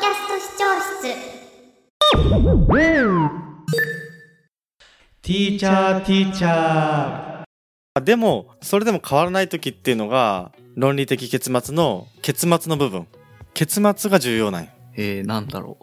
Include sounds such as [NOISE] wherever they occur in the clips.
キャスト視聴室ティーチャーティーチャーでもそれでも変わらない時っていうのが論理的結末の結末の部分結末が重要なんよえー、なんだろ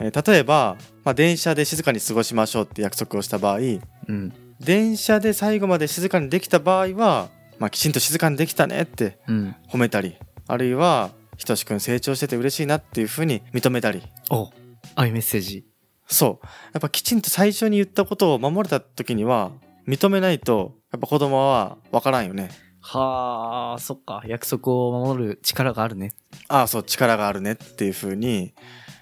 えー例えば、まあ、電車で静かに過ごしましょうって約束をした場合う。うん。電車で最後まで静かにできた場合は、まあ、きちんと静かにできたねってうん。褒めたりあるいはひとしくん成長してて嬉しいなっていうふうに認めたり。おアイメッセージ。そう。やっぱきちんと最初に言ったことを守れた時には認めないとやっぱ子供は分からんよね。はあ、そっか。約束を守る力があるね。ああそう力があるねっていうふうに。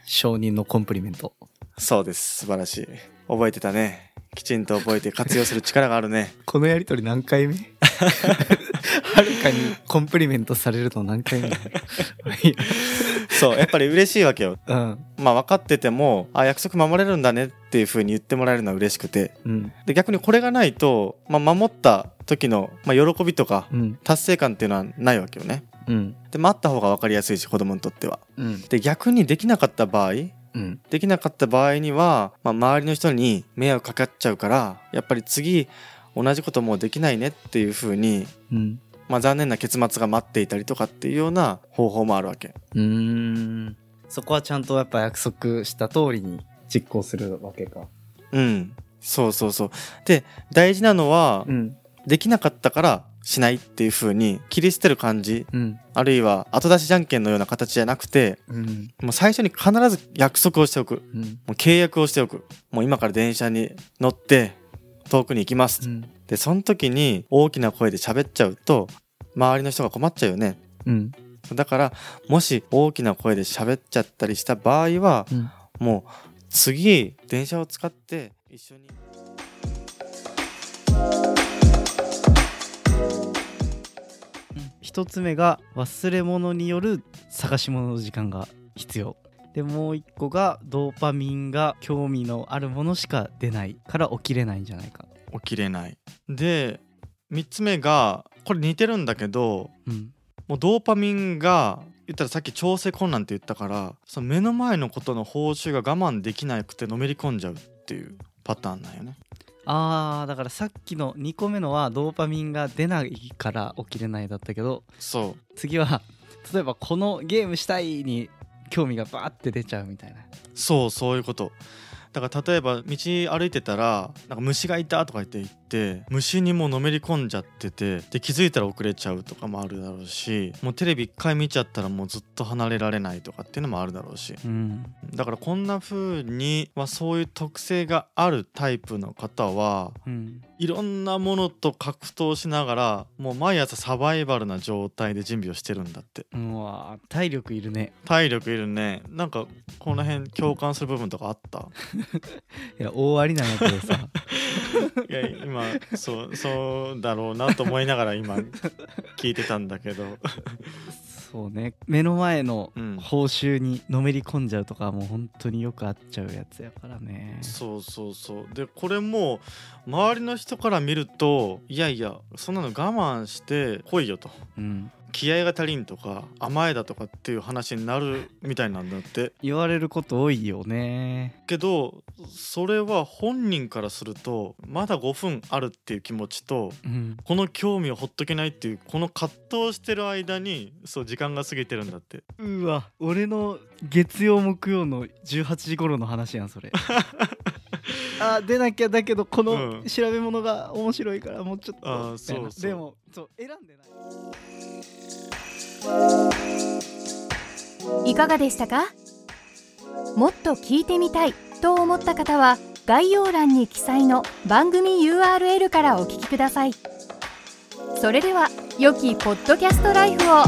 承認のコンプリメント。そうです。素晴らしい。覚えてたね。きちんと覚えて活用する力があるね。[LAUGHS] このやりとり何回目？[LAUGHS] はるかにコンプリメントされるの何回目？[LAUGHS] そうやっぱり嬉しいわけようん。まあ分かっててもあ約束守れるんだねっていうふうに言ってもらえるのは嬉しくてうん。で逆にこれがないと、まあ、守った時の、まあ、喜びとかうん。達成感っていうのはないわけよねうん。で待った方が分かりやすいし子供にとってはうん。で逆にできなかった場合うん。できなかった場合には、まあ、周りの人に迷惑かかっちゃうからやっぱり次同じこともうできないねっていうふうに、うん。まあ、残念な結末が待っていたりとかっていうような方法もあるわけうーん。そこはちゃんとやっぱ約束した通りに実行するわけか。うんそうそうそうで大事なのは、ん。できなかったからしないっていうふうに切り捨てる感じうん。あるいは後出しじゃんけんのような形じゃなくてうん。もう最初に必ず約束をしておくうん。もう契約をしておくもう今から電車に乗って遠くに行きます、うん。でその時に大きな声で喋っちゃうと周りの人が困っちゃうよねうん。だからもし大きな声で喋っちゃったりした場合はうん。もう次電車を使って一緒に一つ目が忘れ物による探し物の時間が必要でもう一個がドーパミンが興味のあるものしか出ないから起きれないんじゃないか起きれない。で3つ目がこれ似てるんだけどうん。もうドーパミンが言ったらさっき調整困難って言ったからその目の前のことの報酬が我慢できなくてのめり込んじゃうっていうパターンなんよね。あーだからさっきの2個目のはドーパミンが出ないから起きれないだったけどそう。次は例えばこのゲームしたいに興味がバーって出ちゃうみたいな。そうそういうことだから例えば道歩いてたらなんか虫がいたとか言って言って虫にもうのめり込んじゃっててで気づいたら遅れちゃうとかもあるだろうしもうテレビ一回見ちゃったらもうずっと離れられないとかっていうのもあるだろうし。うん。だからこんな風に、まあ、そういう特性があるタイプの方はうんいろんなものと格闘しながらもう毎朝サバイバルな状態で準備をしてるんだって。うわー体力いるね。体力いるね。なんかこの辺共感する部分とかあった？[LAUGHS] いや大ありなんだけどさ。[LAUGHS] いや今そうそうだろうなと思いながら今聞いてたんだけどそうね。目の前のうん。報酬にのめり込んじゃうとかもう本当によくあっちゃうやつやからね。そうそうそう。でこれも周りの人から見るといやいやそんなの我慢して来いよと。うん気合が足りんとか甘えだとかっていう話になるみたいなんだって。言われること多いよね。けどそれは本人からするとまだ5分あるっていう気持ちとうん。この興味をほっとけないっていうこの葛藤してる間にそう時間が過ぎてるんだって。うわ俺の月曜木曜の18時頃の話やんそれ [LAUGHS] あ出なきゃだけどこのうん。調べ物が面白いからもうちょっとあーみたいな。そうそう。でもそう選んでない。いかがでしたか？もっと聞いてみたいと思った方は概要欄に記載の番組 URL からお聞きください。それでは良きポッドキャストライフを